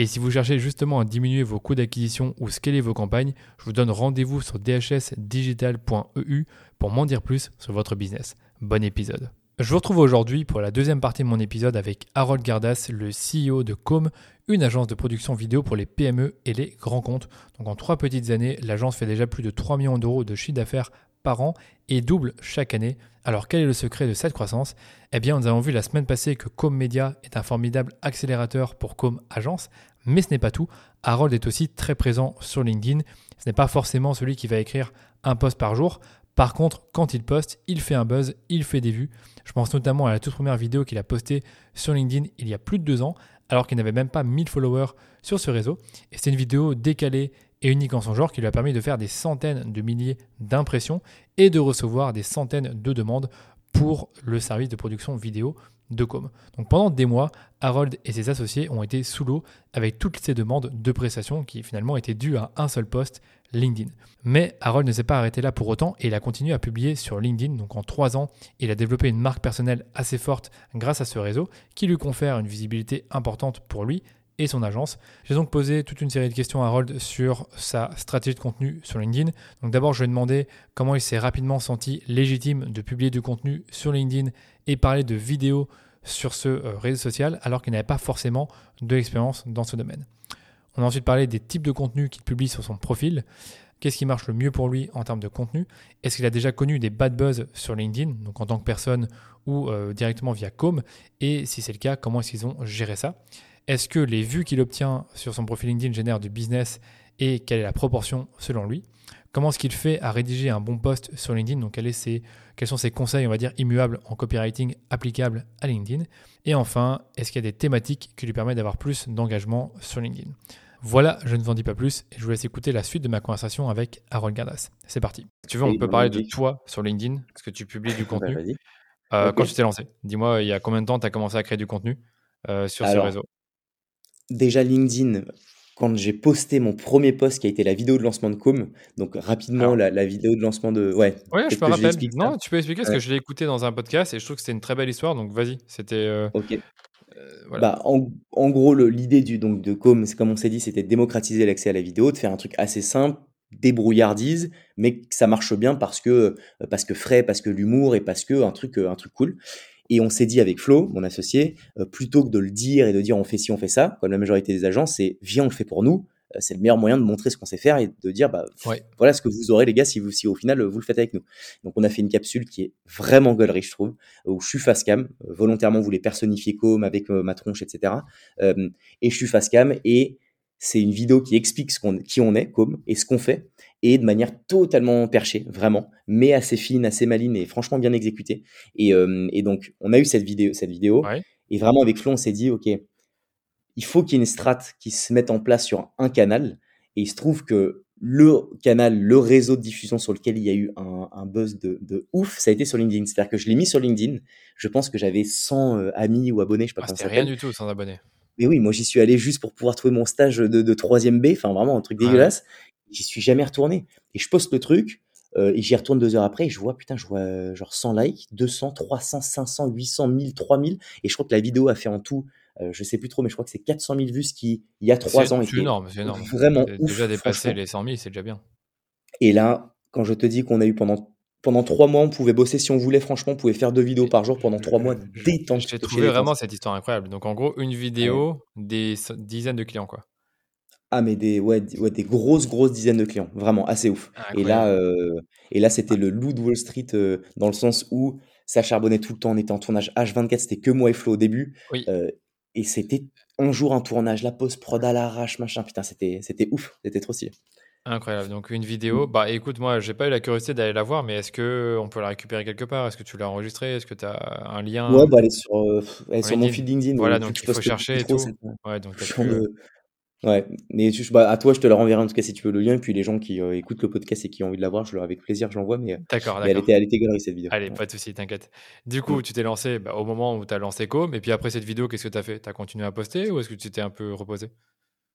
Et si vous cherchez justement à diminuer vos coûts d'acquisition ou scaler vos campagnes, je vous donne rendez-vous sur dhsdigital.eu pour m'en dire plus sur votre business. Bon épisode. Je vous retrouve aujourd'hui pour la deuxième partie de mon épisode avec Harold Gardas, le CEO de Com, une agence de production vidéo pour les PME et les grands comptes. Donc en trois petites années, l'agence fait déjà plus de 3 millions d'euros de chiffre d'affaires an et double chaque année. Alors quel est le secret de cette croissance? Eh bien, nous avons vu la semaine passée que Com Media est un formidable accélérateur pour Com Agence, mais ce n'est pas tout. Harold est aussi très présent sur LinkedIn. Ce n'est pas forcément celui qui va écrire un post par jour. Par contre, quand il poste, il fait un buzz, il fait des vues. Je pense notamment à la toute première vidéo qu'il a postée sur LinkedIn il y a plus de deux ans, alors qu'il n'avait même pas 1000 followers sur ce réseau. Et c'est une vidéo décalée et unique en son genre qui lui a permis de faire des centaines de milliers d'impressions et de recevoir des centaines de demandes pour le service de production vidéo de Com. Donc pendant des mois, Harold et ses associés ont été sous l'eau avec toutes ces demandes de prestations qui finalement étaient dues à un seul poste, LinkedIn. Mais Harold ne s'est pas arrêté là pour autant et il a continué à publier sur LinkedIn. Donc en trois ans, il a développé une marque personnelle assez forte grâce à ce réseau qui lui confère une visibilité importante pour lui et son agence. J'ai donc posé toute une série de questions à Harold sur sa stratégie de contenu sur LinkedIn. Donc d'abord, je lui ai demandé comment il s'est rapidement senti légitime de publier du contenu sur LinkedIn et parler de vidéos sur ce euh, réseau social alors qu'il n'avait pas forcément de l'expérience dans ce domaine. On a ensuite parlé des types de contenus qu'il publie sur son profil. Qu'est-ce qui marche le mieux pour lui en termes de contenu? Est-ce qu'il a déjà connu des bad buzz sur LinkedIn, donc en tant que personne ou euh, directement via Com? Et si c'est le cas, comment est-ce qu'ils ont géré ça? Est-ce que les vues qu'il obtient sur son profil LinkedIn génèrent du business et quelle est la proportion selon lui? Comment est-ce qu'il fait à rédiger un bon post sur LinkedIn? Donc, quels sont ses conseils, on va dire, immuables en copywriting applicables à LinkedIn? Et enfin, est-ce qu'il y a des thématiques qui lui permettent d'avoir plus d'engagement sur LinkedIn? Voilà, je ne vous en dis pas plus et je vous laisse écouter la suite de ma conversation avec Harold Gardas. C'est parti. Si tu veux, on peut parler de toi sur LinkedIn, parce que tu publies du bah, contenu. Euh, quand tu t'es lancé, dis-moi, il y a combien de temps tu as commencé à créer du contenu euh, sur ce réseau? Déjà, LinkedIn, quand j'ai posté mon premier post qui a été la vidéo de lancement de Com. Donc rapidement, la, vidéo de lancement de. Ouais, ouais je peux rappeler. Non, tu peux expliquer parce que je l'ai écouté dans un podcast et je trouve que c'était une très belle histoire. Donc vas-y, c'était. Euh, ok. Euh, bah, en, en, gros, l'idée du donc de Com, c'est comme on s'est dit, c'était de démocratiser l'accès à la vidéo, de faire un truc assez simple, débrouillardise, mais que ça marche bien parce que parce que frais, parce que l'humour et parce que un truc un truc cool. Et on s'est dit avec Flo, mon associé, euh, plutôt que de le dire et de dire on fait ci, on fait ça, comme la majorité des agences, c'est viens, on le fait pour nous. Euh, c'est le meilleur moyen de montrer ce qu'on sait faire et de dire bah, voilà ce que vous aurez les gars si, vous, si au final vous le faites avec nous. Donc on a fait une capsule qui est vraiment gaulerie je trouve, où je suis face cam, euh, volontairement vous les personnifier comme avec ma tronche, etc. et je suis face cam et c'est une vidéo qui explique ce qu'on, qui on est, comme, et ce qu'on fait, et de manière totalement perchée, vraiment, mais assez fine, assez maline et franchement bien exécutée. Et, euh, et donc, on a eu cette vidéo, cette vidéo, et vraiment avec Flo, on s'est dit, ok, il faut qu'il y ait une strate qui se mette en place sur un canal, et il se trouve que le canal, le réseau de diffusion sur lequel il y a eu un, un buzz de, de, ouf, ça a été sur LinkedIn. C'est-à-dire que je l'ai mis sur LinkedIn. Je pense que j'avais 100 euh, amis ou abonnés, je sais pas ah, C'était rien du tout, 100 abonnés. Mais oui, moi j'y suis allé juste pour pouvoir trouver mon stage de, de 3ème B, enfin vraiment un truc dégueulasse. J'y suis jamais retourné. Et je poste le truc, euh, et j'y retourne deux heures après, et je vois, putain, je vois euh, genre 100 likes, 200, 300, 500, 800, 1000, 3000. Et je crois que la vidéo a fait en tout, euh, je sais plus trop, mais je crois que c'est 400 000 vues, ce qui, il y a trois ans, C'est énorme, c'est énorme. Vraiment ouf. Déjà dépassé les 100 000, c'est déjà bien. Et là, quand je te dis qu'on a eu pendant pendant trois mois, on pouvait bosser si on voulait. Franchement, on pouvait faire deux vidéos par jour pendant trois mois détente. J'ai trouvé vraiment cette histoire incroyable. Donc, en gros, une vidéo, des dizaines de clients, quoi. Ah mais des ouais, d ouais, des grosses, grosses dizaines de clients, vraiment assez ouf Ah, et là, incroyable. heu et là, c'était le loup de Wall Street, heu, dans le sens où ça charbonnait tout le temps. On était en tournage H24, c'était que moi et Flo au début, Oui. heu et c'était un jour un tournage, la post prod à l'arrache, machin. Putain, c'était c'était ouf, c'était trop stylé. Incroyable, donc une vidéo. Mmh. Bah, écoute, moi, j'ai pas eu la curiosité d'aller la voir, mais est-ce qu'on peut la récupérer quelque part? Est-ce que tu l'as enregistrée? Est-ce que tu as un lien? Ouais, bah, elle est sur, heu, elle est sur mon feed LinkedIn, Voilà, que donc je il faut chercher et tout. Ouais, donc as pu, ouais, mais bah, à toi, je te la renverrai en tout cas si tu veux le lien et puis les gens qui, heu, écoutent le podcast et qui ont envie de la voir, je leur avec plaisir, je l'envoie mais heu, D'accord, mais elle était elle était galerie cette vidéo, Allez, ouais. pas de souci, t'inquiète. Du coup, tu t'es lancé, bah, au moment où tu as lancé Com et puis après cette vidéo, qu'est-ce que tu as fait? Tu as continué à poster ou est-ce que tu t'es un peu reposé?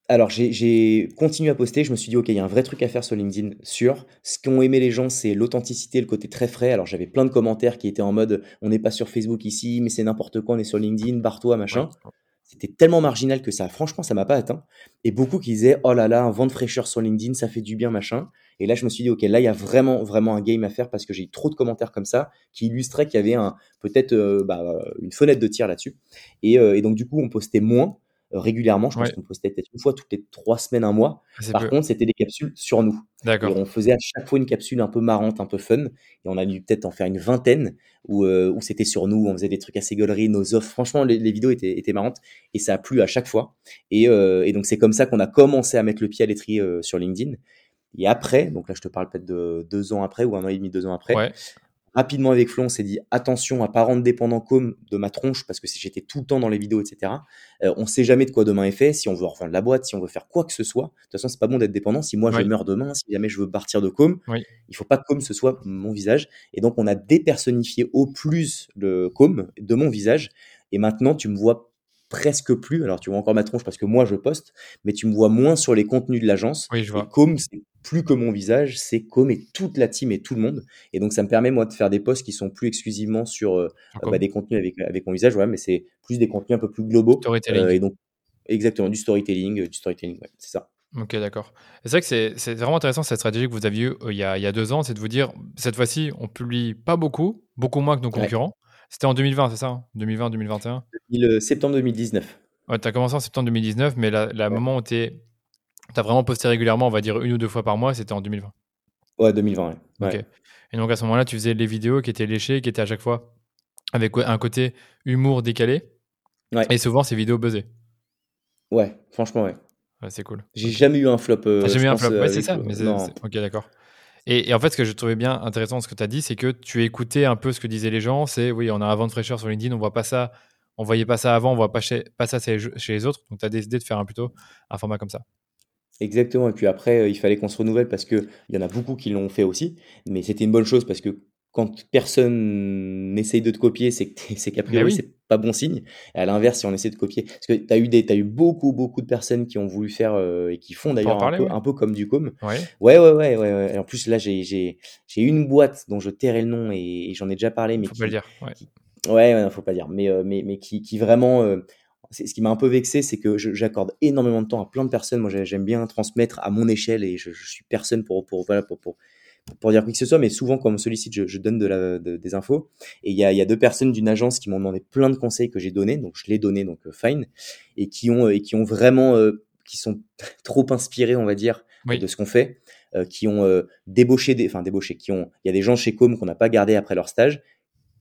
Alors j'ai continué à poster, je me suis dit: «OK, il y a un vrai truc à faire sur LinkedIn, sûr». Ce qu'ont aimé les gens, c'est l'authenticité, le côté très frais. Alors j'avais plein de commentaires qui étaient en mode: «On n'est pas sur Facebook ici, mais c'est n'importe quoi, on est sur LinkedIn, barre-toi, machin». C'était tellement marginal que ça franchement, ça m'a pas atteint. Et beaucoup qui disaient: «Oh là là, un vent de fraîcheur sur LinkedIn, ça fait du bien, machin» et là, je me suis dit: «OK, là, il y a vraiment, vraiment un game à faire» parce que j'ai eu trop de commentaires comme ça qui illustraient qu'il y avait un peut-être, heu, bah, une fenêtre de tir là-dessus. Et heu et donc du coup, on postait moins, régulièrement. Je pense Ouais. qu'on postait peut-être 1 fois toutes les 3 semaines, 1 mois. Par peu. contre, c'était des capsules sur nous D'accord. on faisait à chaque fois une capsule un peu marrante, un peu fun et on a dû peut-être en faire une vingtaine où, heu, où c'était sur nous, on faisait des trucs assez gaulerie, nos offres. Franchement, les les vidéos étaient étaient marrantes et ça a plu à chaque fois et heu et donc c'est comme ça qu'on a commencé à mettre le pied à l'étrier, heu, sur LinkedIn et après, donc là, je te parle peut-être de 2 ans après ou 1 an et demi, 2 ans après, Ouais. Rapidement avec Flo, on s'est dit: «Attention à pas rendre dépendant Com de ma tronche» parce que si j'étais tout le temps dans les vidéos et cetera. Heu, on sait jamais de quoi demain est fait, si on veut revendre la boîte, si on veut faire quoi que ce soit. De toute façon, c'est pas bon d'être dépendant. Si moi je meurs demain, si jamais je veux partir de Com, Oui. il faut pas que Com ce soit mon visage et donc on a dépersonnifié au plus le Com de mon visage et maintenant tu me vois presque plus. Alors tu vois encore ma tronche parce que moi je poste, mais tu me vois moins sur les contenus de l'agence Oui, je et vois. Com, c'est plus que mon visage, c'est Com et toute la team et tout le monde et donc ça me permet moi de faire des posts qui sont plus exclusivement sur, Sur bah, des contenus avec avec mon visage, ouais, mais c'est plus des contenus un peu plus globaux, Storytelling. et donc exactement, du storytelling, heu, du storytelling, ouais, c'est ça. OK, d'accord. C'est vrai que c'est c'est vraiment intéressant cette stratégie que vous aviez eue, il y a il y a 2 ans, c'est de vous dire: «Cette fois-ci, on publie pas beaucoup, beaucoup moins que nos concurrents». C'était en 2020, c'est ça, hein? 2020-2021? 2000, heu, septembre 2019. Ouais, tu as commencé en septembre 2019, mais la la Ouais. moment où tu as vraiment posté régulièrement, on va dire 1 ou 2 fois par mois, c'était en 2020? Ouais, 2020, ouais. OK Ouais. et donc à ce moment-là, tu faisais les vidéos qui étaient léchées, qui étaient à chaque fois avec, un côté humour décalé Ouais. et souvent ces vidéos buzzaient? Ouais, franchement, ouais. Ouais, c'est cool. J'ai jamais eu un flop, as heu, jamais eu un flop? heu, Ouais, c'est ça, mais non. OK, d'accord et en fait, ce que j'ai trouvé bien intéressant ce que tu as dit, c'est que tu écoutais un peu ce que disaient les gens. C'est: «Oui, on a un vent de fraîcheur sur LinkedIn, on voit pas ça, on voyait pas ça avant, on voit pas pas ça chez les autres», donc tu as décidé de faire un plutôt un format comme ça? Exactement et puis après, heu, il fallait qu'on se renouvelle parce qu'il y en a beaucoup qui l'ont fait aussi, mais c'était une bonne chose parce que quand personne n'essaye de te copier, c'est qu'a Beh, priori, oui. c'est pas bon signe et à l'inverse, si on essaie de copier parce que tu as eu des as eu beaucoup, beaucoup de personnes qui ont voulu faire, heu et qui font d'ailleurs un peu ouais. un peu comme du Com. Ouais. Ouais, ouais, ouais, ouais, et en plus là, j'ai une boîte dont je tairai le nom et et j'en ai déjà parlé, mais Faut pas le qui dire, ouais. qui ouais, ouais, non, faut pas dire, mais heu, mais mais qui qui vraiment, c'est ce qui m'a un peu vexé, c'est que j'accorde énormément de temps à plein de personnes. Moi, j'ai j'aime bien transmettre à mon échelle et je je suis personne pour pour voilà, pour pour pour dire qui que ce soit, mais souvent quand on me sollicite, je je donne de la de des infos. Et il y a y a 2 personnes d'une agence qui m'ont demandé plein de conseils que j'ai donnés, donc je l'ai donné, donc heu, fine et qui ont, et qui ont vraiment, heu, qui sont trop inspirés, on va dire, de ce qu'on fait, heu, qui ont, heu, débauché des enfin débauché, qui ont il y a des gens chez Com qu'on n'a pas gardés après leur stage,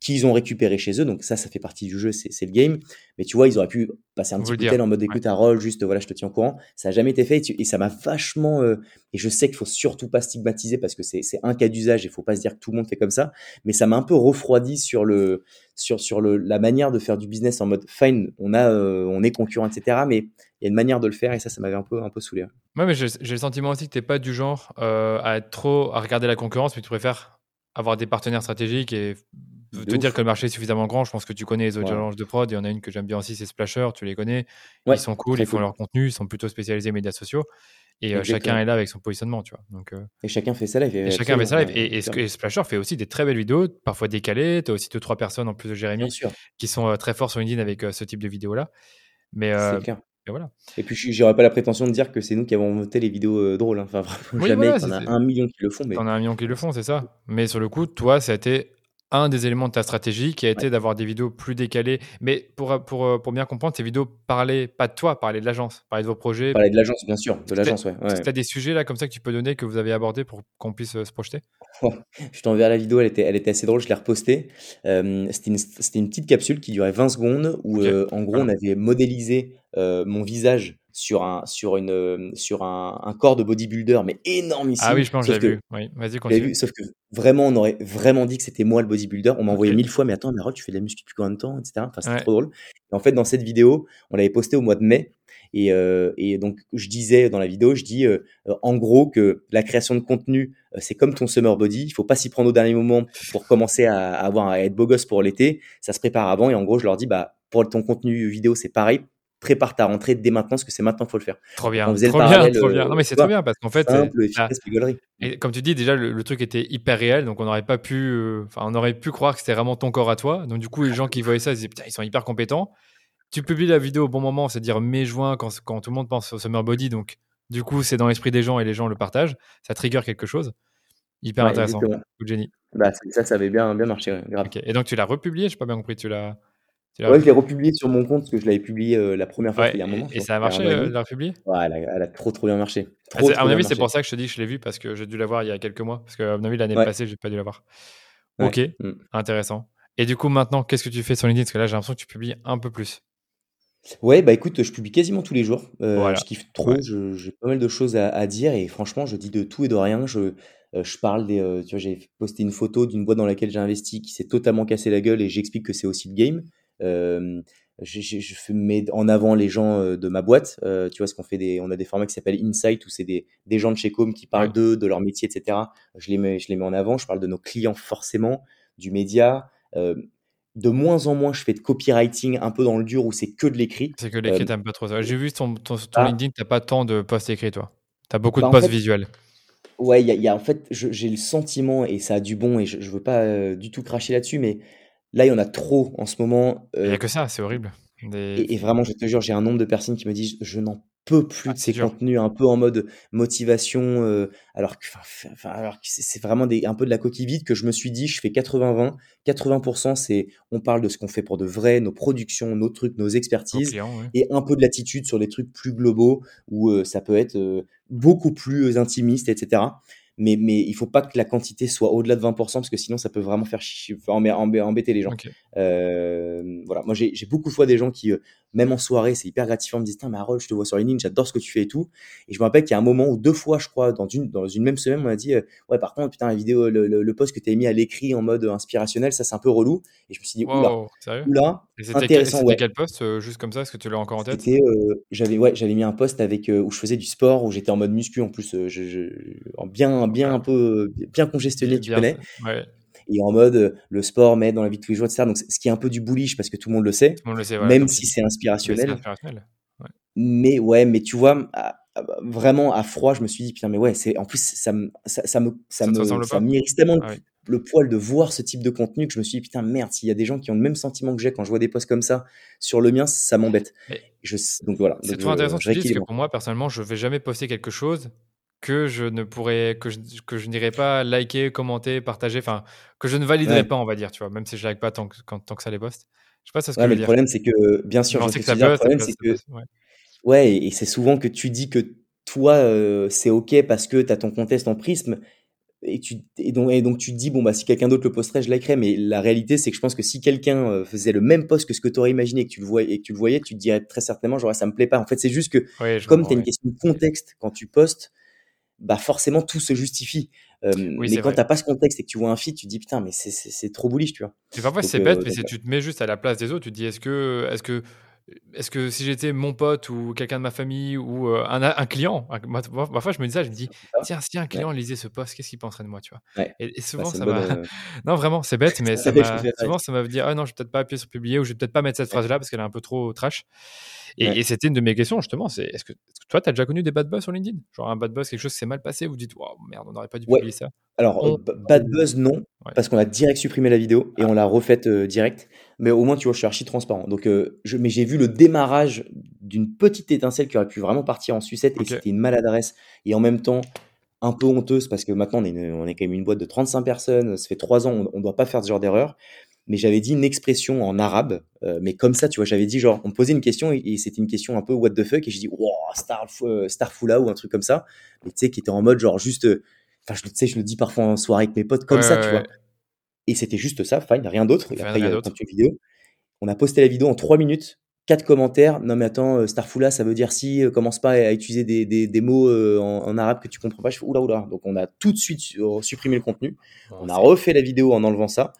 qu'ils ont récupérés chez eux, donc ça, ça fait partie du jeu, c'est le game, mais tu vois, ils auraient pu passer un petit coup de en mode. «Écoute Harold, juste voilà, je te tiens au courant». Ça a jamais été fait et tu et ça m'a vachement, heu et je sais qu'il faut surtout pas stigmatiser parce que c'est un cas d'usage et il faut pas se dire que tout le monde fait comme ça, mais ça m'a un peu refroidi sur le sur sur le la manière de faire du business en mode fine, on a, heu, on est concurrents et cetera, mais il y a une manière de le faire et ça, ça m'avait un peu un peu saoulé, ouais. Mais j'ai le sentiment aussi que tu es pas du genre, heu, à être trop à regarder la concurrence, mais tu préfères avoir des partenaires stratégiques et De te dire que le marché est suffisamment grand. Je pense que tu connais les autres Ouais. agences de prod. Il y en a une que j'aime bien aussi, c'est Splasher, tu les connais. Ils sont cool, ils font cool. leur contenu, ils sont plutôt spécialisés médias sociaux et heu, chacun est là avec son positionnement, tu vois? Donc heu Et chacun fait sa life et chacun fait sa ouais, et Splasher fait aussi des très belles vidéos, parfois décalées. Tu as aussi 2-3 personnes en plus de Jérémy qui sont, très forts sur LinkedIn avec, ce type de vidéos-là, mais clair et voilà. et puis j'aurais pas la prétention de dire que c'est nous qui avons monté les vidéos, drôles, hein. Enfin vraiment Oui, jamais, voilà, en a c'est 1 000 000 qui le font, mais as 1 000 000 qui le font, c'est ça, mais sur le coup, toi, ça a été un des éléments de ta stratégie qui a été d'avoir des vidéos plus décalées. Mais pour, pour, pour bien comprendre, ces vidéos parlaient pas de toi, parlaient de l'agence, parlaient de vos projets. Parlaient de l'agence, bien sûr, de l'agence, ouais. Tu as des sujets là comme ça que tu peux donner, que vous avez abordés pour qu'on puisse se projeter? Je t'enverrai la vidéo, elle était, elle était assez drôle, je l'ai repostée. C'était une, une, petite capsule qui durait 20 secondes où, en gros, on avait modélisé mon visage sur un sur une euh, sur un, un corps de bodybuilder mais énormissime. Ah oui, je pense que j'ai vu. Oui, vas-y continue. sauf que vraiment on aurait vraiment dit que c'était moi le bodybuilder. On m'a envoyé mille fois mais attends mais tu fais de la muscu depuis combien de temps etc. Enfin c'était trop drôle. Et en fait dans cette vidéo on l'avait postée au mois de mai et, euh, et donc je disais dans la vidéo je dis euh, en gros que la création de contenu c'est comme ton summer body. Il faut pas s'y prendre au dernier moment pour commencer à, avoir à être beau gosse pour l'été. Ça se prépare avant et en gros je leur dis bah pour ton contenu vidéo c'est pareil prépare ta rentrée dès maintenant parce que c'est maintenant qu'il faut le faire. Trop bien. trop bien, trop bien. Non mais c'est trop bien parce qu'en fait, simple, efficace, et comme tu dis déjà le, truc était hyper réel donc on n'aurait pas pu, euh, enfin on aurait pu croire que c'était vraiment ton corps à toi. Donc du coup les gens qui voyaient ça ils disaient putain ils sont hyper compétents. Tu publies la vidéo au bon moment, c'est-à-dire mai-juin quand, quand tout le monde pense au summer body donc du coup c'est dans l'esprit des gens et les gens le partagent. Ça trigger quelque chose. Hyper intéressant. Coup de Bah, ça, ça avait bien, bien marché. Grave. Et donc tu l'as republié, je n'ai pas bien compris. Tu l'as Ouais, je l'ai republié sur mon compte parce que je l'avais publié euh, la première fois il y a un moment. Et, ça a marché, euh, de la republier Ouais, elle a, trop trop bien marché. Ah, à mon avis, c'est pour ça que je te dis que je l'ai vu parce que j'ai dû l'avoir il y a quelques mois. Parce que, à mon avis, l'année passée, j'ai pas dû l'avoir. Ok, mm. intéressant. Et du coup, maintenant, qu'est-ce que tu fais sur LinkedIn? Parce que là, j'ai l'impression que tu publies un peu plus. Ouais, bah écoute, je publie quasiment tous les jours. Euh, je kiffe trop, j'ai pas mal de choses à, dire et franchement, je dis de tout et de rien. Je, je parle des. tu vois, j'ai posté une photo d'une boîte dans laquelle j'ai investi qui s'est totalement cassé la gueule et j'explique que c'est aussi le game je, mets en avant les gens euh, de ma boîte. Euh, tu vois, ce qu'on fait des, on a des formats qui s'appellent Insight où c'est des, des, gens de chez Com qui parlent d'eux, de leur métier, etc. Je les mets, je les mets en avant. Je parle de nos clients forcément, du média. Euh, de moins en moins, je fais de copywriting un peu dans le dur où c'est que de l'écrit. C'est que l'écrit, t'aimes pas trop ça. J'ai vu ton, ton, ton ah. LinkedIn, t'as pas tant de posts écrits, toi. T'as beaucoup de bah, posts visuels. Ouais, il y, y, a en fait, j'ai le sentiment, et ça a du bon, et je, je veux pas du tout cracher là-dessus, mais Là, il y en a trop en ce moment. Il n'y a que ça, c'est horrible. Et, vraiment, je te jure, j'ai un nombre de personnes qui me disent je n'en peux plus ah, de ces contenus un peu en mode motivation, euh, alors que, alors c'est vraiment des, un peu de la coquille vide que je me suis dit je fais 80-20. 80%, c'est on parle de ce qu'on fait pour de vrai, nos productions, nos trucs, nos expertises, et un peu de l'attitude sur des trucs plus globaux où euh, ça peut être euh, beaucoup plus intimiste, etc mais, mais il faut pas que la quantité soit au-delà de 20% parce que sinon ça peut vraiment faire embêter les gens. Euh, voilà, moi j'ai beaucoup de fois des gens qui, euh, même en soirée, c'est hyper gratifiant, me disent Tiens, mais Harold, je te vois sur LinkedIn, j'adore ce que tu fais et tout. Et je me rappelle qu'il y a un moment où deux fois, je crois, dans une, dans une même semaine, on m'a dit euh, Ouais, par contre, putain, la vidéo, le, le, post que tu as mis à l'écrit en mode inspirationnel, ça c'est un peu relou. Et je me suis dit Oula, oula intéressant. C'était quel post, juste comme ça? Est-ce que tu l'as encore en tête? J'avais ouais, mis un post avec, où je faisais du sport, où j'étais en mode muscu en plus, je, je, bien, bien un peu, bien congestionné, tu connais. Ouais et en mode euh, le sport met dans la vie de tous les jours, etc. Donc, ce qui est un peu du bullish parce que tout le monde le sait, même si c'est inspirationnel. Mais ouais, mais tu vois, vraiment à froid, je me suis dit, putain, mais ouais, c'est en plus, ça, me, ça, me, ça, me, ça tellement ah le poil de voir ce type de contenu que je me suis dit, putain, merde, s'il y a des gens qui ont le même sentiment que j'ai quand je vois des posts comme ça sur le mien, ça m'embête. Donc voilà. C'est trop intéressant ce que tu dis, parce que pour moi, personnellement, je vais jamais poster quelque chose que je ne pourrais, que je, que je n'irais pas liker, commenter, partager, enfin, que je ne validerais pas, on va dire, tu vois, même si je like pas tant que, tant que ça les poste. Je sais pas ce que mais le problème, c'est que, bien sûr, je que ça le problème, c'est que, ouais. et c'est souvent que tu dis que toi, euh, c'est ok parce que tu as ton contexte en prisme, et, tu, et, donc, et donc tu te dis, bon, bah, si quelqu'un d'autre le posterait, je likerais, mais la réalité, c'est que je pense que si quelqu'un euh, faisait le même post que ce que tu aurais imaginé et que tu le voyais, et que tu le voyais, tu te dirais très certainement, genre, ça me plaît pas. En fait, c'est juste que, comme tu as une question de contexte quand tu postes, bah forcément tout se justifie. mais quand t'as pas ce contexte et que tu vois un feed, tu te dis putain, mais c'est trop bullish, tu vois. Et parfois c'est bête, mais si tu te mets juste à la place des autres, tu te dis est-ce que, est-ce que, est-ce que si j'étais mon pote ou quelqu'un de ma famille ou un, un, client, parfois je me dis ça, je me dis tiens, si un client lisait ce post, qu'est-ce qu'il penserait de moi, tu vois? Et, souvent bah, ça va. non, vraiment, c'est bête, mais ça souvent ça va me dire ah non, je vais peut-être pas appuyer sur publier ou je vais peut-être pas mettre cette phrase là parce qu'elle est un peu trop trash. Et, c'était une de mes questions, justement. C'est est-ce que, toi, tu as déjà connu des bad buzz sur LinkedIn? Genre un bad buzz, quelque chose qui s'est mal passé, vous dites, oh, merde, on n'aurait pas dû publier ça Alors, euh, bad buzz, non, parce qu'on a direct supprimé la vidéo et ah. on l'a refaite euh, direct. Mais au moins, tu vois, je suis archi transparent. Donc, euh, je, mais j'ai vu le démarrage d'une petite étincelle qui aurait pu vraiment partir en sucette et c'était une maladresse. Et en même temps, un peu honteuse parce que maintenant on est, on est quand même une boîte de 35 personnes, ça fait trois ans, on ne doit pas faire ce genre d'erreur. Mais j'avais dit une expression en arabe, euh, mais comme ça, tu vois, j'avais dit genre, on me posait une question et, c'était une question un peu what the fuck et je dis wow, Star, euh, Starfula ou un truc comme ça, mais tu sais, qui était en mode genre juste, enfin, je, sais, je le dis parfois en soirée avec mes potes comme ça, tu vois. Et c'était juste ça, fine, rien d'autre. Et après, il y a une vidéo. On a posté la vidéo en trois minutes quatre commentaires. Non, mais attends, euh, Starfula, ça veut dire si, euh, commence pas à utiliser des, des, des mots euh, en, arabe que tu comprends pas. Je fais oula oula. Donc, on a tout de suite supprimé le contenu. on a refait la vidéo en enlevant ça.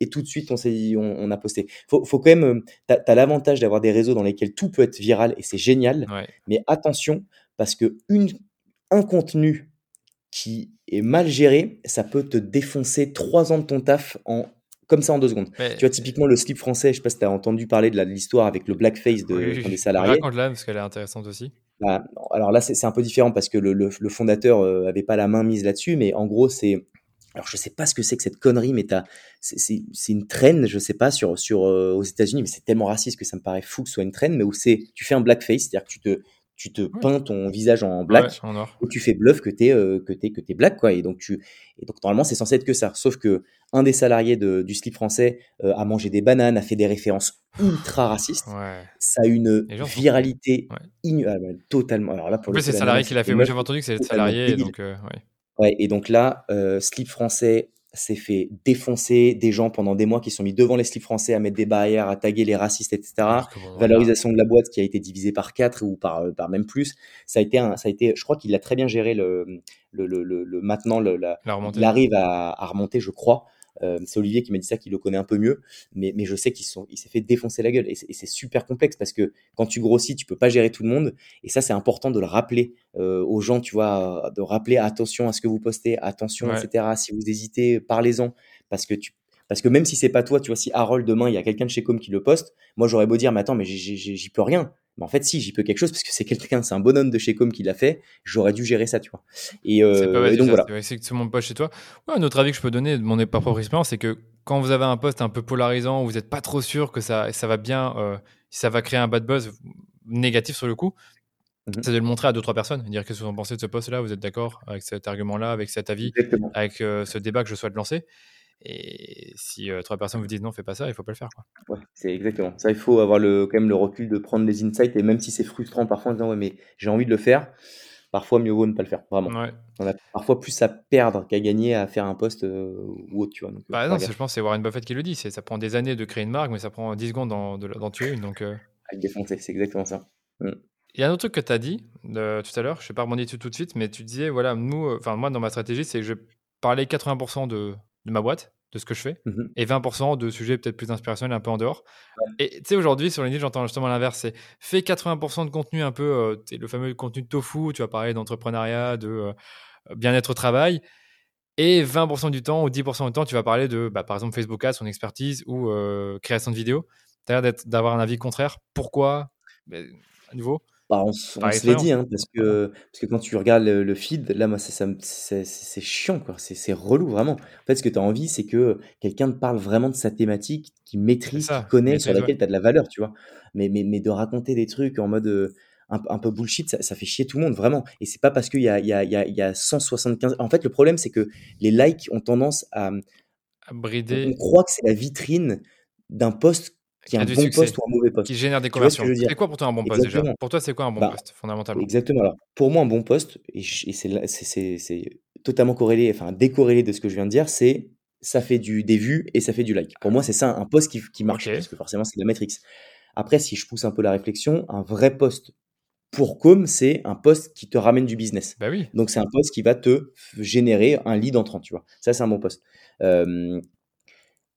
Et tout de suite, on s'est dit, on, a posté. Faut, faut quand même, t'as as, l'avantage d'avoir des réseaux dans lesquels tout peut être viral et c'est génial. Mais attention, parce que une, un contenu qui est mal géré, ça peut te défoncer trois ans de ton taf en comme ça en deux secondes. Tu vois, typiquement, le slip français, je sais pas si tu as entendu parler de l'histoire avec le blackface de, des salariés. Raconte-la parce qu'elle est intéressante aussi. Bah, alors là, c'est un peu différent parce que le, le, fondateur euh, avait pas la main mise là-dessus, mais en gros, c'est. Alors, je sais pas ce que c'est que cette connerie, mais c'est une traîne, je sais pas, sur, sur, euh, aux États-Unis, mais c'est tellement raciste que ça me paraît fou que ce soit une traîne, mais où c'est, tu fais un blackface, c'est-à-dire que tu te, tu te peins ton visage en black et tu fais bluff que t'es euh, que t'es que t'es black quoi et donc tu et donc normalement c'est censé être que ça. Sauf que un des salariés de, du slip français euh, a mangé des bananes a fait des références ultra racistes. Ça a une viralité ah, totalement. Alors là pour le c'est le salarié qui l'a fait moi j'avais entendu que c'est le salarié donc euh, ouais. et donc là slip français s'est fait défoncer des gens pendant des mois qui sont mis devant les slips français à mettre des barrières, à taguer les racistes, etc. Valorisation de la boîte qui a été divisée par quatre ou par, euh, par même plus. Ça a été, un, ça a été je crois qu'il a très bien géré le, le, le, le maintenant, le, la, il arrive à, à, remonter, je crois. Euh, c'est Olivier qui m'a dit ça, qui le connaît un peu mieux, mais, mais je sais qu'il s'est fait défoncer la gueule. Et c'est super complexe parce que quand tu grossis, tu peux pas gérer tout le monde. Et ça, c'est important de le rappeler euh, aux gens, tu vois, de rappeler attention à ce que vous postez, attention, etc. Si vous hésitez, parlez-en. Parce que tu parce que même si c'est pas toi, tu vois, si Harold demain il y a quelqu'un de chez Com qui le poste, moi j'aurais beau dire, mais attends, mais j'y peux rien. Mais en fait, si, j'y peux quelque chose parce que c'est quelqu'un, c'est un bonhomme de chez Com qui l'a fait. J'aurais dû gérer ça, tu vois. Et, euh, donc voilà. C'est exactement pas chez toi. Ouais, un autre avis que je peux donner de mon propre expérience, c'est que quand vous avez un poste un peu polarisant, où vous n'êtes pas trop sûr que ça, ça va bien, euh, ça va créer un bad buzz négatif sur le coup, mmh c'est de le montrer à deux trois personnes, dire qu'est-ce que vous en pensez de ce poste-là, vous êtes d'accord avec cet argument-là, avec cet avis, avec euh, ce débat que je souhaite lancer. Et si trois personnes vous disent non, fais pas ça, il faut pas le faire. Quoi. Ouais, c'est exactement. Ça, il faut avoir le, quand même le recul de prendre les insights. Et même si c'est frustrant parfois en disant ouais, mais j'ai envie de le faire, parfois mieux vaut ne pas le faire. Vraiment. On a parfois plus à perdre qu'à gagner à faire un poste ou autre. Tu vois, donc, bah, non, je pense que c'est Warren Buffett qui le dit. Ça prend des années de créer une marque, mais ça prend 10 secondes d'en tuer une. Donc, des c'est exactement ça. Mmh. Il y a un autre truc que tu as dit tout à l'heure, je ne vais pas rebondir dessus tout de suite, mais tu disais, voilà, nous, enfin moi dans ma stratégie, c'est que je parlais 80% de, de ma boîte, de ce que je fais, mmh et 20% de sujets peut-être plus inspirationnels un peu en dehors. Et tu sais, aujourd'hui, sur LinkedIn, j'entends justement l'inverse, c'est fais 80% de contenu un peu, euh, le fameux contenu de tofu, tu vas parler d'entrepreneuriat, de euh, bien-être au travail, et 20% du temps ou 10% du temps, tu vas parler de, bah, par exemple, Facebook Ads, son expertise, ou euh, création de vidéos. Tu as l'air d'avoir un avis contraire. Pourquoi? À nouveau bah, on, se l'est dit, hein, parce que, parce que quand tu regardes le, feed, là, moi, c'est chiant, quoi. C'est relou, vraiment. En fait, ce que tu as envie, c'est que quelqu'un te parle vraiment de sa thématique, qui maîtrise, qui connaît, sur laquelle tu as de la valeur, tu vois. Mais, mais, mais de raconter des trucs en mode euh, un, peu bullshit, ça, fait chier tout le monde, vraiment. Et c'est pas parce qu'il y a, il y, a, il y a 175. En fait, le problème, c'est que les likes ont tendance à. À brider. On croit que c'est la vitrine d'un poste qui a un bon poste ou un mauvais poste. Qui génère des conversions. C'est quoi pour toi un bon poste déjà Pour toi, c'est quoi un bon bah, poste, fondamentalement? Exactement. Alors, pour moi, un bon poste, et, c'est totalement corrélé, enfin décorrélé de ce que je viens de dire, c'est ça fait du, des vues et ça fait du like. Pour moi, c'est ça un poste qui, qui marche, parce que forcément, c'est de la matrix. Après, si je pousse un peu la réflexion, un vrai poste pour Com, c'est un poste qui te ramène du business. Bah oui. Donc, c'est un poste qui va te générer un lead entrant, tu vois. Ça, c'est un bon poste. Euh,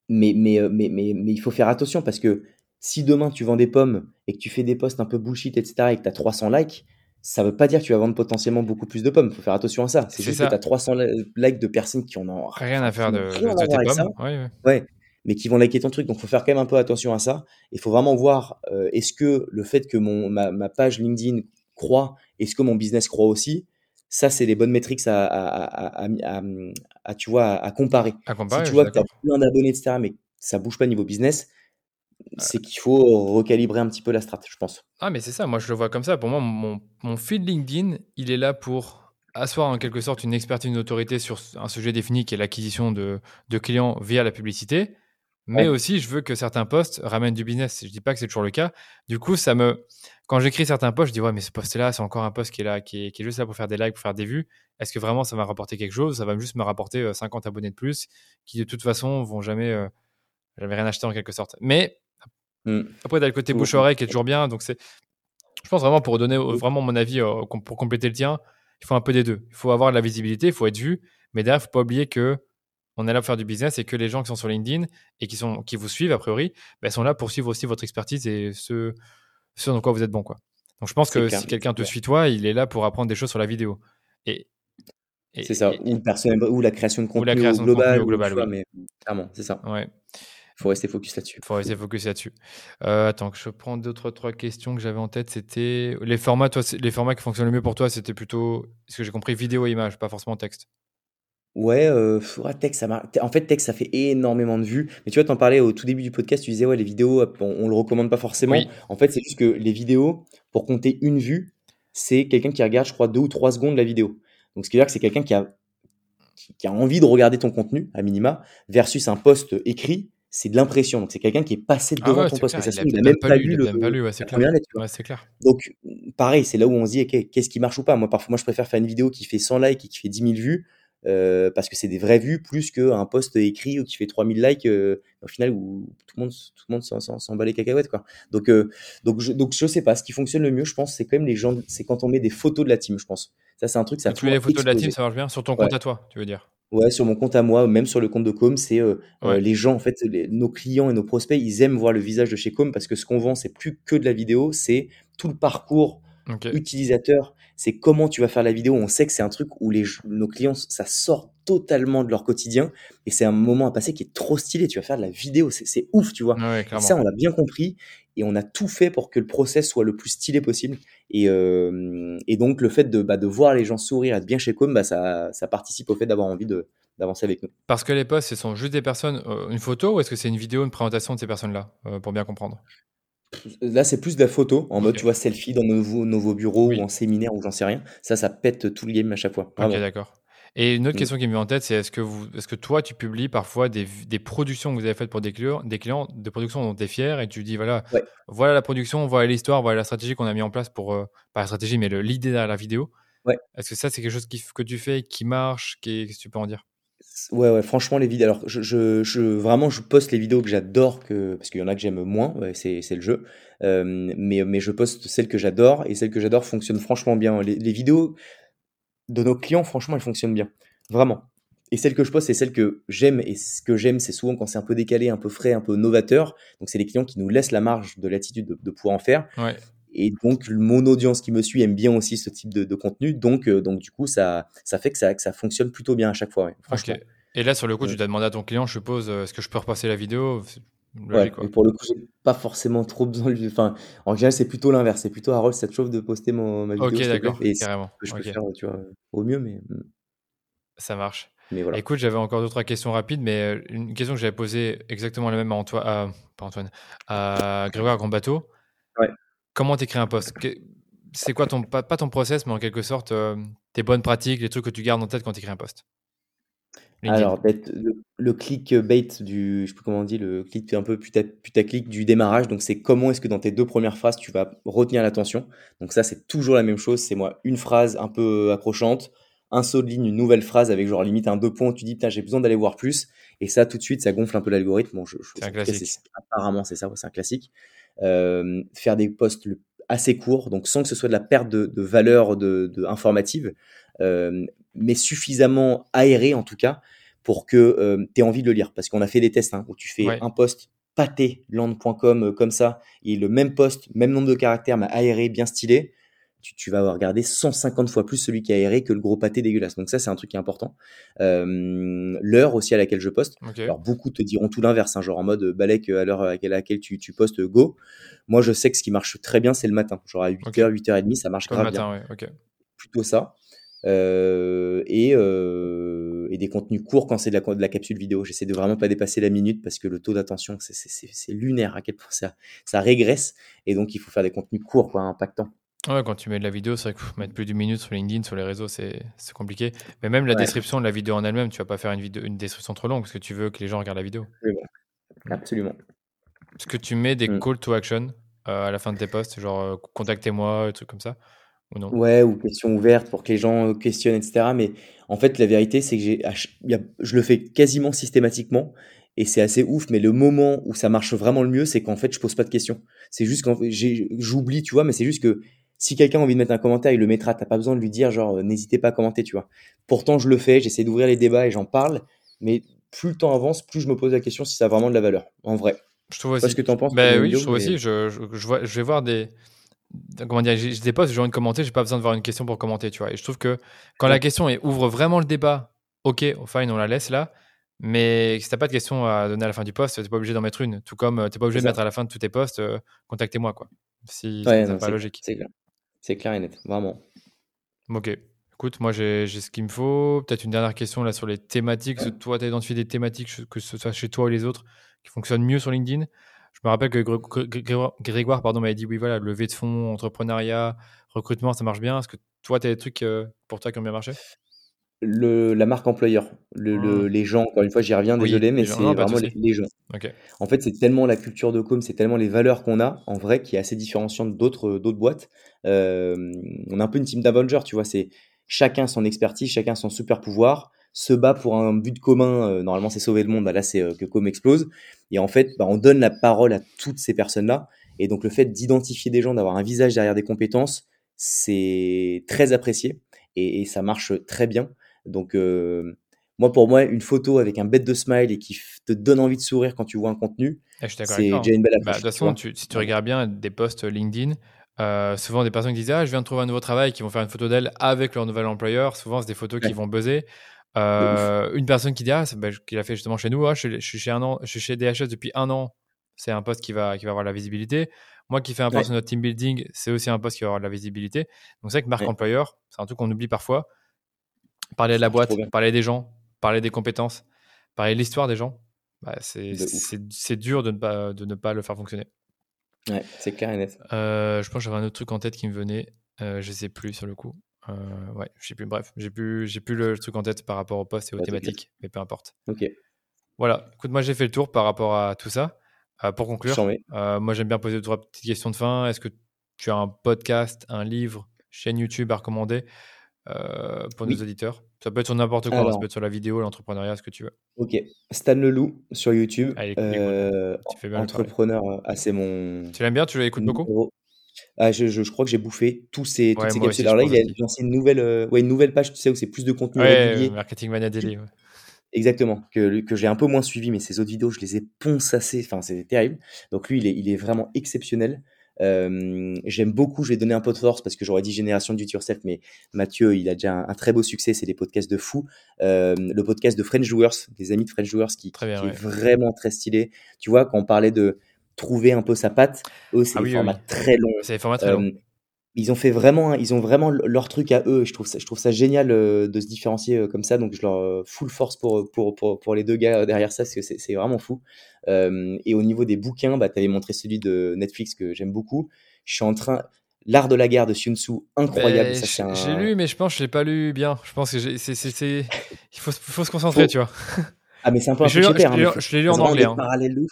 mais, mais, mais, mais, mais, il faut faire attention parce que si demain tu vends des pommes et que tu fais des posts un peu bullshit, etc., et que tu as 300 likes, ça veut pas dire que tu vas vendre potentiellement beaucoup plus de pommes. Il faut faire attention à ça. C'est juste que tu as 300 likes de personnes qui en ont rien à faire de, tes pommes. Ouais, mais qui vont liker ton truc. Donc, il faut faire quand même un peu attention à ça. Il faut vraiment voir euh, est-ce que le fait que mon, ma, ma page LinkedIn croit, est-ce que mon business croit aussi? Ça, c'est les bonnes métriques à, à, à, à tu vois, à, comparer. si tu vois que tu as plein d'abonnés, etc., mais ça bouge pas niveau business, c'est qu'il faut recalibrer un petit peu la strat, je pense. Ah, mais c'est ça, moi je le vois comme ça. Pour moi, mon, mon feed LinkedIn, il est là pour asseoir en quelque sorte une expertise, une autorité sur un sujet défini qui est l'acquisition de, de, clients via la publicité. Mais aussi, je veux que certains posts ramènent du business. Je dis pas que c'est toujours le cas. Du coup, ça me, quand j'écris certains posts, je dis ouais, mais ce post-là, c'est encore un post qui est là, qui est, qui est, juste là pour faire des likes, pour faire des vues. Est-ce que vraiment ça va rapporter quelque chose? Ça va juste me rapporter 50 euh, abonnés de plus, qui de toute façon vont jamais, euh, jamais rien acheter en quelque sorte. Mais mmh. après, d'un le côté bouche-oreille qui est toujours bien. Donc c'est, je pense vraiment pour donner vraiment mon avis, euh, pour compléter le tien, il faut un peu des deux. Il faut avoir de la visibilité, il faut être vu, mais derrière, il faut pas oublier que on est là pour faire du business et que les gens qui sont sur LinkedIn et qui, sont, qui vous suivent, a priori, ben, sont là pour suivre aussi votre expertise et ce, ce dans quoi vous êtes bon. Quoi. Donc je pense que si quelqu'un te suit toi, il est là pour apprendre des choses sur la vidéo. Et, c'est ça, ou, le ou la création de contenu ou la création global, global mais clairement, c'est ça. Ouais. Il faut rester focus là-dessus. Il faut rester focus là-dessus. Euh, attends, je prends d'autres trois questions que j'avais en tête. C'était les formats, toi, les formats qui fonctionnent le mieux pour toi, c'était plutôt, ce que j'ai compris, vidéo et image, pas forcément texte. Ouais, euh, ça En fait, texte, ça fait énormément de vues. Mais tu vois, t'en parlais au tout début du podcast, tu disais, ouais, les vidéos, on, le recommande pas forcément. En fait, c'est juste que les vidéos, pour compter une vue, c'est quelqu'un qui regarde, je crois, deux ou trois secondes la vidéo. Donc, ce qui veut dire que c'est quelqu'un qui a, qui a envie de regarder ton contenu, à minima, versus un post écrit, c'est de l'impression. Donc, c'est quelqu'un qui est passé ah devant ton post. Mais ça il, n'a même pas, lu, le, pas lu, c'est clair. clair. Donc, pareil, c'est là où on se dit, qu'est-ce qui marche ou pas? Moi, parfois, moi, je préfère faire une vidéo qui fait 100 likes et qui fait 10 000 vues euh, parce que c'est des vraies vues plus qu'un post écrit ou qui fait 3000 likes euh, au final où tout le monde tout le monde s'en bat les cacahuètes quoi. Donc euh, donc je, donc je sais pas. Ce qui fonctionne le mieux je pense c'est quand même les gens c'est quand on met des photos de la team je pense. Ça c'est un truc ça tu mets les photos de la team ça marche bien? Sur ton compte à toi tu veux dire? Ouais, sur mon compte à moi, même sur le compte de Com, c'est les gens, en fait, nos clients et nos prospects, ils aiment voir le visage de chez Com parce que ce qu'on vend, c'est plus que de la vidéo, c'est tout le parcours utilisateur c'est comment tu vas faire la vidéo. On sait que c'est un truc où les, nos clients, ça sort totalement de leur quotidien et c'est un moment à passer qui est trop stylé. Tu vas faire de la vidéo, c'est ouf, tu vois. ça, on l'a bien compris et on a tout fait pour que le process soit le plus stylé possible. Et, euh, donc, le fait de, bah, de voir les gens sourire, être bien chez Com, bah, ça, ça participe au fait d'avoir envie de, d'avancer avec nous. Parce que les posts, ce sont juste des personnes, euh, une photo ou est-ce que c'est une vidéo, une présentation de ces personnes-là, euh, pour bien comprendre? Là, c'est plus de la photo, en mode, tu vois, selfie dans nos nouveaux, bureaux ou en séminaire ou j'en sais rien. Ça, ça pète tout le game à chaque fois. Ok, d'accord. Et une autre mm. question qui me vient en tête, c'est est-ce que, vous, est-ce que toi, tu publies parfois des, des, productions que vous avez faites pour des clients, des clients, des productions dont tu es fier et tu dis, voilà, voilà la production, voilà l'histoire, voilà la stratégie qu'on a mis en place pour, euh, pas la stratégie, mais l'idée derrière la vidéo. Ouais. Est-ce que ça, c'est quelque chose qui, que tu fais, qui marche, qu'est-ce que tu peux en dire? Ouais, ouais, franchement, les vidéos. Alors, je, je, vraiment, je poste les vidéos que j'adore, que, parce qu'il y en a que j'aime moins, c'est, c'est le jeu. Euh, mais, mais je poste celles que j'adore, et celles que j'adore fonctionnent franchement bien. Les, les, vidéos de nos clients, franchement, elles fonctionnent bien. Vraiment. Et celles que je poste, c'est celles que j'aime, et ce que j'aime, c'est souvent quand c'est un peu décalé, un peu frais, un peu novateur. Donc, c'est les clients qui nous laissent la marge de l'attitude de, de pouvoir en faire. Ouais. Et donc, mon audience qui me suit aime bien aussi ce type de, de contenu. Donc, euh, donc, du coup, ça, ça fait que ça, que ça fonctionne plutôt bien à chaque fois. franchement. Et là, sur le coup, tu dois demander à ton client, je suppose, euh, est-ce que je peux repasser la vidéo? Ouais, et pour le coup, j'ai pas forcément trop besoin de. Enfin, en général, c'est plutôt l'inverse. C'est plutôt Harold, ça te chauffe de poster mon, ma vidéo. Ok, d'accord, carrément. je peux faire, tu vois, au mieux, mais. Hmm. Ça marche. Mais voilà. Écoute, j'avais encore d'autres questions rapides, mais euh, une question que j'avais posée exactement la même à Antoine, à, pas Antoine, à Grégoire Grandbateau. Ouais. Comment t'écris un post? C'est quoi ton, pas, ton process, mais en quelque sorte, euh, tes bonnes pratiques, les trucs que tu gardes en tête quand tu écris un post? Alors, le, le clickbait du, je sais plus comment on dit, le clic un peu putaclic du démarrage. Donc, c'est comment est-ce que dans tes deux premières phrases, tu vas retenir l'attention. Donc, ça, c'est toujours la même chose. C'est moi, une phrase un peu accrochante, un saut de ligne, une nouvelle phrase avec genre limite un deux points où tu dis, putain, j'ai besoin d'aller voir plus. Et ça, tout de suite, ça gonfle un peu l'algorithme. Bon, je, c'est un classique. apparemment, c'est ça, c'est un classique. Euh, faire des posts assez courts, donc sans que ce soit de la perte de, de valeur de, de informative. Euh, mais suffisamment aéré en tout cas pour que euh, tu aies envie de le lire. Parce qu'on a fait des tests hein, où tu fais un post pâté land.com euh, comme ça, et le même post, même nombre de caractères, mais aéré, bien stylé, tu, tu, vas regarder 150 fois plus celui qui est aéré que le gros pâté dégueulasse. Donc ça, c'est un truc qui est important. Euh, l'heure aussi à laquelle je poste. Alors beaucoup te diront tout l'inverse, hein, genre en mode balèque à l'heure à laquelle tu, tu, postes go. Moi, je sais que ce qui marche très bien, c'est le matin. Genre à 8h, 8h30, ça marche grave matin, bien. Plutôt ça. Euh, et, euh, et, des contenus courts quand c'est de la, de la, capsule vidéo. J'essaie de vraiment pas dépasser la minute parce que le taux d'attention, c'est lunaire à quel point ça, ça régresse. Et donc, il faut faire des contenus courts, quoi, impactants. Ouais, quand tu mets de la vidéo, c'est vrai que mettre plus d'une minute sur LinkedIn, sur les réseaux, c'est compliqué. Mais même la description de la vidéo en elle-même, tu vas pas faire une, vidéo, une description trop longue parce que tu veux que les gens regardent la vidéo. Absolument. Est-ce que tu mets des mm. call to action euh, à la fin de tes posts, genre euh, contactez-moi, des trucs comme ça ou non? Ouais, ou questions ouvertes pour que les gens questionnent, etc. Mais en fait, la vérité, c'est que j'ai, je le fais quasiment systématiquement et c'est assez ouf, mais le moment où ça marche vraiment le mieux, c'est qu'en fait, je pose pas de questions. C'est juste quand j'oublie, tu vois, mais c'est juste que si quelqu'un a envie de mettre un commentaire, il le mettra. T'as pas besoin de lui dire, genre, euh, n'hésitez pas à commenter, tu vois. Pourtant, je le fais, j'essaie d'ouvrir les débats et j'en parle, mais plus le temps avance, plus je me pose la question si ça a vraiment de la valeur, en vrai. Je trouve aussi. ce que tu en penses. Ben oui, je trouve aussi. Je, je, vois, je vais voir des. Comment dire J'ai des posts, j'ai envie de commenter, j'ai pas besoin de voir une question pour commenter, tu vois. Et je trouve que quand la question est, ouvre vraiment le débat, ok, fine, on la laisse là. Mais si t'as pas de question à donner à la fin du post, t'es pas obligé d'en mettre une. Tout comme t'es pas obligé de mettre à la fin de tous tes posts, euh, contactez-moi, quoi. Si c'est pas logique. C'est clair. C'est clair et net, vraiment. Ok. Écoute, moi j'ai ce qu'il me faut. Peut-être une dernière question là sur les thématiques. Toi, tu as identifié des thématiques, que ce soit chez toi ou les autres, qui fonctionnent mieux sur LinkedIn. Je me rappelle que Grégoire m'avait dit oui, voilà, levée de fonds, entrepreneuriat, recrutement, ça marche bien. Est-ce que toi, tu as des trucs euh, pour toi qui ont bien marché? Le, la marque employeur, le, mmh. les gens, encore une fois, j'y reviens, désolé, mais c'est vraiment les, gens. En fait, c'est tellement la culture de com, c'est tellement les valeurs qu'on a, en vrai, qui est assez différenciante d'autres d'autres boîtes. Euh, on a un peu une team d'Avengers, tu vois, c'est chacun son expertise, chacun son super pouvoir, se bat pour un but commun, euh, normalement c'est sauver le monde, bah là c'est euh, que com explose. Et en fait, bah, on donne la parole à toutes ces personnes-là. Et donc le fait d'identifier des gens, d'avoir un visage derrière des compétences, c'est très apprécié et, et, ça marche très bien. Donc, euh, moi, pour moi, une photo avec un bête de smile et qui te donne envie de sourire quand tu vois un contenu, ah, c'est déjà hein. une belle bah, approche. de toute façon, si tu regardes bien des posts LinkedIn, euh, souvent des personnes qui disent Ah, je viens de trouver un nouveau travail, qui vont faire une photo d'elle avec leur nouvel employeur. Souvent, c'est des photos qui vont buzzer. Euh, une personne qui dit Ah, bah, qu'il a fait justement chez nous, ah, je, suis chez un an, je suis chez DHS depuis un an. C'est un poste qui va, qui va avoir la visibilité. Moi qui fais un post sur notre team building, c'est aussi un poste qui va avoir de la visibilité. Donc c'est vrai que marque employeur, c'est un truc qu'on oublie parfois. Parler de la boîte, parler des gens, parler des compétences, parler de l'histoire des gens, bah, c'est dur de ne, pas, de ne pas le faire fonctionner. Ouais, c'est clair et net. Euh, je pense que j'avais un autre truc en tête qui me venait. Euh, je sais plus sur le coup. Euh, ouais, je sais plus. Bref, j'ai plus, j'ai plus le truc en tête par rapport au poste et aux thématiques, mais peu importe. Ok. Voilà. Écoute, moi j'ai fait le tour par rapport à tout ça. Euh, pour conclure, moi j'aime bien poser trois petites questions de fin. Est-ce que tu as un podcast, un livre, chaîne YouTube à recommander? Euh, pour nos auditeurs Ça peut être sur n'importe quoi, ça peut être sur la vidéo, l'entrepreneuriat, ce que tu veux. Ok, Stan Leloup sur YouTube. euh, entrepreneur, ah, c'est mon. Tu l'aimes bien Tu l'écoutes beaucoup ah, je, je, crois que j'ai bouffé tous ces, toutes ces capsules. Alors là, il a lancé une nouvelle, euh, ouais, une nouvelle page, tu sais, où c'est plus de contenu régulier. Marketing Mania Daily. Exactement, que, que j'ai un peu moins suivi, mais ses autres vidéos, je les ai ponçassées. Enfin, c'est terrible. Donc lui, il est, il est vraiment exceptionnel. Euh, j'aime beaucoup, je vais donner un peu de force parce que j'aurais dit Génération du Yourself, mais Mathieu, il a déjà un, très beau succès, c'est des podcasts de fou. Euh, le podcast de French Joueurs, des amis de French Joueurs, qui, qui est vraiment très stylé. Tu vois, quand on parlait de trouver un peu sa patte, eux, c'est ah des formats très longs. C'est des formats très longs. Ils ont fait vraiment, ils ont vraiment leur truc à eux. Je trouve ça, je trouve ça génial euh, de se différencier euh, comme ça. Donc je leur euh, full force pour, pour, pour, pour les deux gars derrière ça, parce que c'est vraiment fou. et au niveau des bouquins, bah, tu avais montré celui de Netflix que j'aime beaucoup. Je suis en train, L'art de la guerre de Sun Tzu, incroyable. Ben, j'ai lu, mais je pense que je l'ai pas lu bien. Je pense que c'est, il faut, faut se concentrer, tu vois. Ah, mais c'est un peu un je, l'ai lu, en anglais. Hein.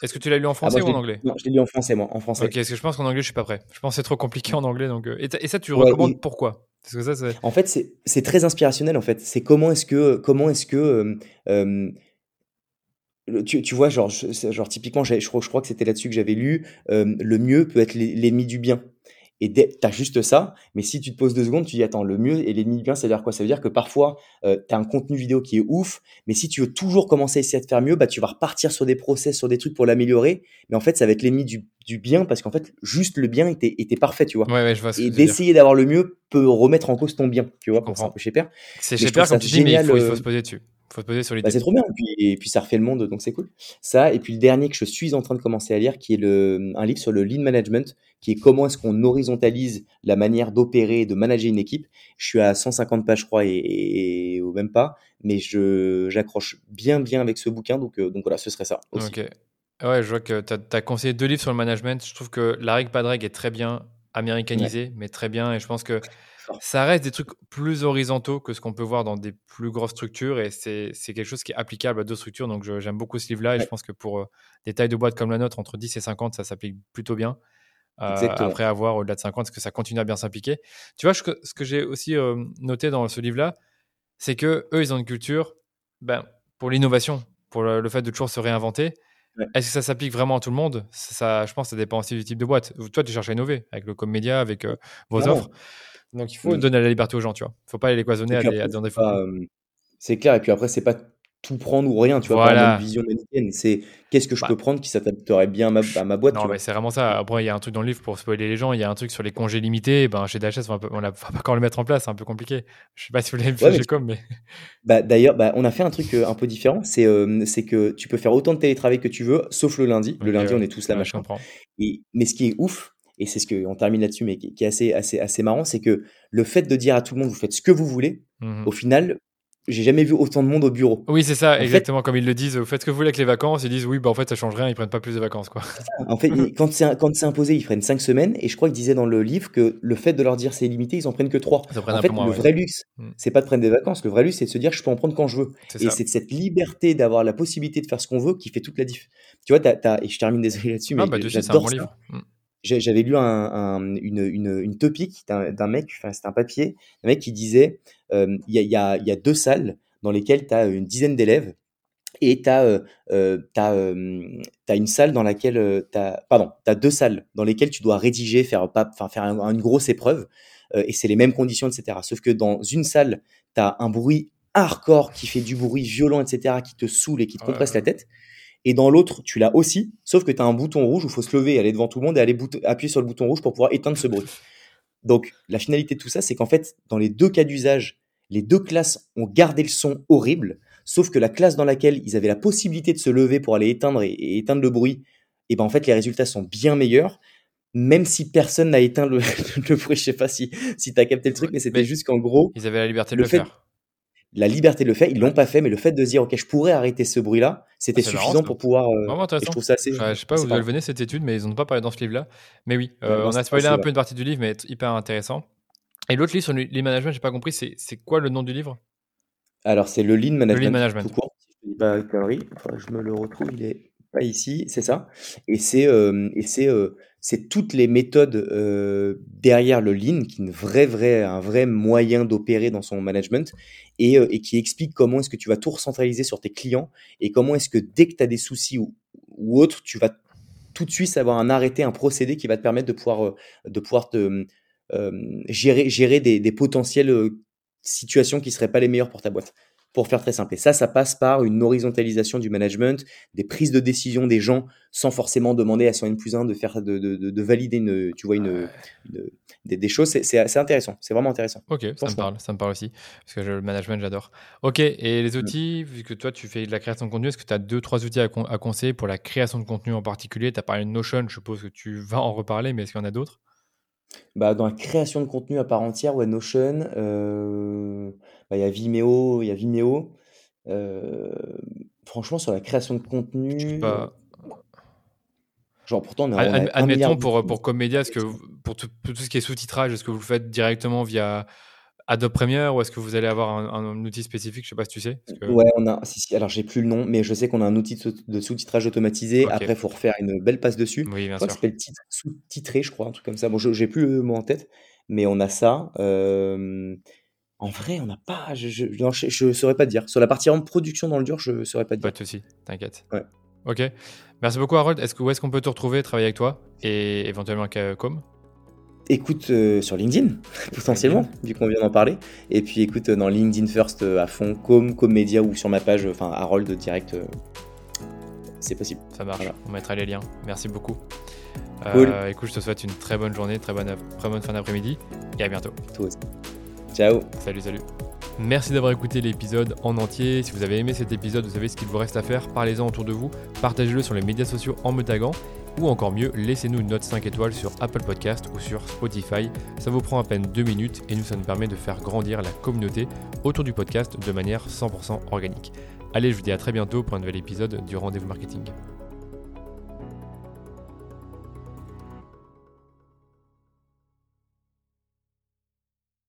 Est-ce que tu l'as lu en ah, français ou en anglais Non, je l'ai lu en français, moi. En français. Ok, parce que je pense qu'en anglais, je suis pas prêt. Je pense que c'est trop compliqué en anglais. Donc... Euh, et, ça, tu recommandes pourquoi? Parce que ça, En fait, c'est très inspirationnel. En fait, c'est comment est-ce que. Comment est-ce que euh, euh, tu, tu, vois, genre, genre typiquement, je, je, crois, que c'était là-dessus que j'avais lu, le mieux peut être l'ennemi du bien. Et t'as juste ça, mais si tu te poses deux secondes, tu dis attends, le mieux et l'ennemi bien, ça veut dire quoi? Ça veut dire que parfois, euh, tu as un contenu vidéo qui est ouf, mais si tu veux toujours commencer à essayer de faire mieux, bah, tu vas repartir sur des process, sur des trucs pour l'améliorer, mais en fait, ça va être l'ennemi du, du, bien, parce qu'en fait, juste le bien était, était parfait, tu vois. Ouais, ouais, je vois ce et d'essayer d'avoir le mieux peut remettre en cause ton bien, tu vois, c'est un peu chez Père. C'est chez Père, comme tu dis, mais il faut, il faut se poser dessus faut se poser sur bah, c'est trop bien. Et puis, et puis, ça refait le monde, donc c'est cool. Ça, et puis le dernier que je suis en train de commencer à lire, qui est le, un livre sur le lean management, qui est comment est-ce qu'on horizontalise la manière d'opérer et de manager une équipe. Je suis à 150 pages, je crois, et, ou même pas, mais je, j'accroche bien, bien avec ce bouquin, donc, euh, donc voilà, ce serait ça. Aussi. Ok. Ouais, je vois que tu as, conseillé deux livres sur le management. Je trouve que La règle pas de règle est très bien. Américanisé, mais très bien. Et je pense que ça reste des trucs plus horizontaux que ce qu'on peut voir dans des plus grosses structures. Et c'est quelque chose qui est applicable à d'autres structures. Donc j'aime beaucoup ce livre-là. Et je pense que pour euh, des tailles de boîte comme la nôtre, entre 10 et 50, ça s'applique plutôt bien. Euh, après avoir au-delà de 50, est-ce que ça continue à bien s'impliquer Tu vois, ce que j'ai aussi euh, noté dans ce livre-là, c'est que eux, ils ont une culture ben, pour l'innovation, pour le, fait de toujours se réinventer. Est-ce que ça s'applique vraiment à tout le monde? Ça, Je pense que ça dépend aussi du type de boîte. Toi, tu cherches à innover avec le Comédia, avec euh, vos offres. Donc, il faut donner la liberté aux gens, tu vois. Il ne faut pas les cloisonner à, des, à des C'est clair. Et puis après, c'est pas tout prendre ou rien, tu vois, voilà. une vision manichéenne. C'est qu'est-ce que je bah. peux prendre qui s'adapterait bien à ma, boîte. Non, mais c'est vraiment ça. Après, il y a un truc dans le livre pour spoiler les gens. Il y a un truc sur les congés limités. Ben, chez DHS, on va pas quand le mettre en place. C'est un peu compliqué. Je sais pas si vous l'avez fait comme, mais. Bah, D'ailleurs, bah, on a fait un truc euh, un peu différent. C'est euh, c'est que tu peux faire autant de télétravail que tu veux, sauf le lundi. Le lundi, on est tous là, machin. Et, mais ce qui est ouf, et c'est ce qu'on termine là-dessus, mais qui, est assez, assez, assez marrant, c'est que le fait de dire à tout le monde, vous faites ce que vous voulez, mmh au final, j'ai jamais vu autant de monde au bureau. Oui, c'est ça, exactement comme ils le disent. Vous faites ce que vous voulez avec les vacances, ils disent oui, bah en fait ça change rien, ils prennent pas plus de vacances quoi. En fait, quand c'est quand c'est imposé, ils prennent 5 semaines et je crois qu'ils disaient dans le livre que le fait de leur dire c'est limité, ils en prennent que 3. en fait, le vrai luxe, mm. c'est pas de prendre des vacances, le vrai luxe c'est de se dire je peux en prendre quand je veux. Et c'est cette liberté d'avoir la possibilité de faire ce qu'on veut qui fait toute la diff. Tu vois, et je termine désolé là-dessus, ah, mais ah, bah, j'adore ça. Livre. J'avais lu un, une, une, une, topic d'un mec, enfin, c'était un papier, un mec qui disait euh, il y, y, a, y a deux salles dans lesquelles tu as une dizaine d'élèves et tu as, euh, euh, une salle dans laquelle tu as, pardon, tu as deux salles dans lesquelles tu dois rédiger, faire, faire une grosse épreuve, et c'est les mêmes conditions, etc. Sauf que dans une salle, tu as un bruit hardcore qui fait du bruit violent, etc., qui te saoule et qui te compresse la tête. Et dans l'autre, tu l'as aussi, sauf que tu as un bouton rouge où il faut se lever, aller devant tout le monde et aller appuyer sur le bouton rouge pour pouvoir éteindre ce bruit. Donc, la finalité de tout ça, c'est qu'en fait, dans les deux cas d'usage, les deux classes ont gardé le son horrible, sauf que la classe dans laquelle ils avaient la possibilité de se lever pour aller éteindre et, éteindre le bruit, et ben en fait les résultats sont bien meilleurs, même si personne n'a éteint le, bruit. Je sais pas si, si tu as capté le truc, mais c'était juste qu'en gros. Ils avaient la liberté de le, faire. La liberté de le faire, ils l'ont pas fait, mais le fait de se dire, ok, je pourrais arrêter ce bruit-là, c'était ah, suffisant pour pouvoir. Euh, je trouve ça assez. Je, sais pas où vous venez cette étude, mais ils n'ont pas parlé dans ce livre-là. Mais oui, euh, on a spoilé un peu une partie du livre, mais hyper intéressant. Et l'autre livre sur le lean management, j'ai pas compris, c'est quoi le nom du livre? Alors, c'est le lean management. Le lean management. Tout court. Je dis pas je me le retrouve, il est pas ici, c'est ça. Et c'est euh, euh, toutes les méthodes euh, derrière le lean, qui est un vrai moyen d'opérer dans son management et, qui explique comment est-ce que tu vas tout recentraliser sur tes clients et comment est-ce que dès que tu as des soucis ou, ou tu vas tout de suite avoir un arrêté, un procédé qui va te permettre de pouvoir, gérer, des, des potentielles situations qui seraient pas les meilleures pour ta boîte pour faire très simple. Et ça, ça passe par une horizontalisation du management, des prises de décision des gens sans forcément demander à son N plus 1 de faire, de, de, de, valider une, tu vois, une, des, des, choses. C'est intéressant. C'est vraiment intéressant. Ok, ça me parle, ça me parle aussi. Parce que le management, j'adore. Ok, et les outils, vu que toi, tu fais de la création de contenu, est-ce que tu as deux, trois outils à, à, conseiller pour la création de contenu en particulier? Tu as parlé de Notion, je suppose que tu vas en reparler, mais est-ce qu'il y en a d'autres? Bah, dans la création de contenu à part entière, ouais, Notion, euh, bah, il y a Vimeo, il y a Vimeo. Euh, franchement, sur la création de contenu, genre pourtant on a, admettons pour, pour Comédia, que pour tout, tout ce qui est sous-titrage, est-ce que vous le faites directement via Adobe Premiere ou est-ce que vous allez avoir un, outil spécifique Je sais pas si tu sais. Ouais, on a. Si, si, alors j'ai plus le nom, mais je sais qu'on a un outil de sous-titrage automatisé. Après, il faut refaire une belle passe dessus. Oui, bien sûr. Ça s'appelle sous-titré, je crois, un truc comme ça. Bon, j'ai plus le mot en tête, mais on a ça. Euh, en vrai, on n'a pas. Je ne saurais pas te dire. Sur la partie en production dans le dur, je ne saurais pas te dire. Pas de souci, t'inquiète. Ouais. Ok. Merci beaucoup, Harold. Est-ce que, où est-ce qu'on peut te retrouver, travailler avec toi et éventuellement avec Com? Écoute euh, sur LinkedIn, potentiellement, vu qu'on vient d'en parler. Et puis écoute euh, dans LinkedIn First euh, à fond, comme, comme média ou sur ma page, enfin Harold direct, c'est possible. Ça marche, on mettra les liens. Merci beaucoup. Cool. écoute, je te souhaite une très bonne journée, très bonne, très bonne fin d'après-midi et à bientôt. Aussi. Ciao. Salut, salut. Merci d'avoir écouté l'épisode en entier. Si vous avez aimé cet épisode, vous savez ce qu'il vous reste à faire. Parlez-en autour de vous, partagez-le sur les médias sociaux en me taguant ou encore mieux, laissez-nous une note 5 étoiles sur Apple Podcast ou sur Spotify. Ça vous prend à peine 2 minutes et nous, ça nous permet de faire grandir la communauté autour du podcast de manière 100% organique. Allez, je vous dis à très bientôt pour un nouvel épisode du Rendez-vous Marketing.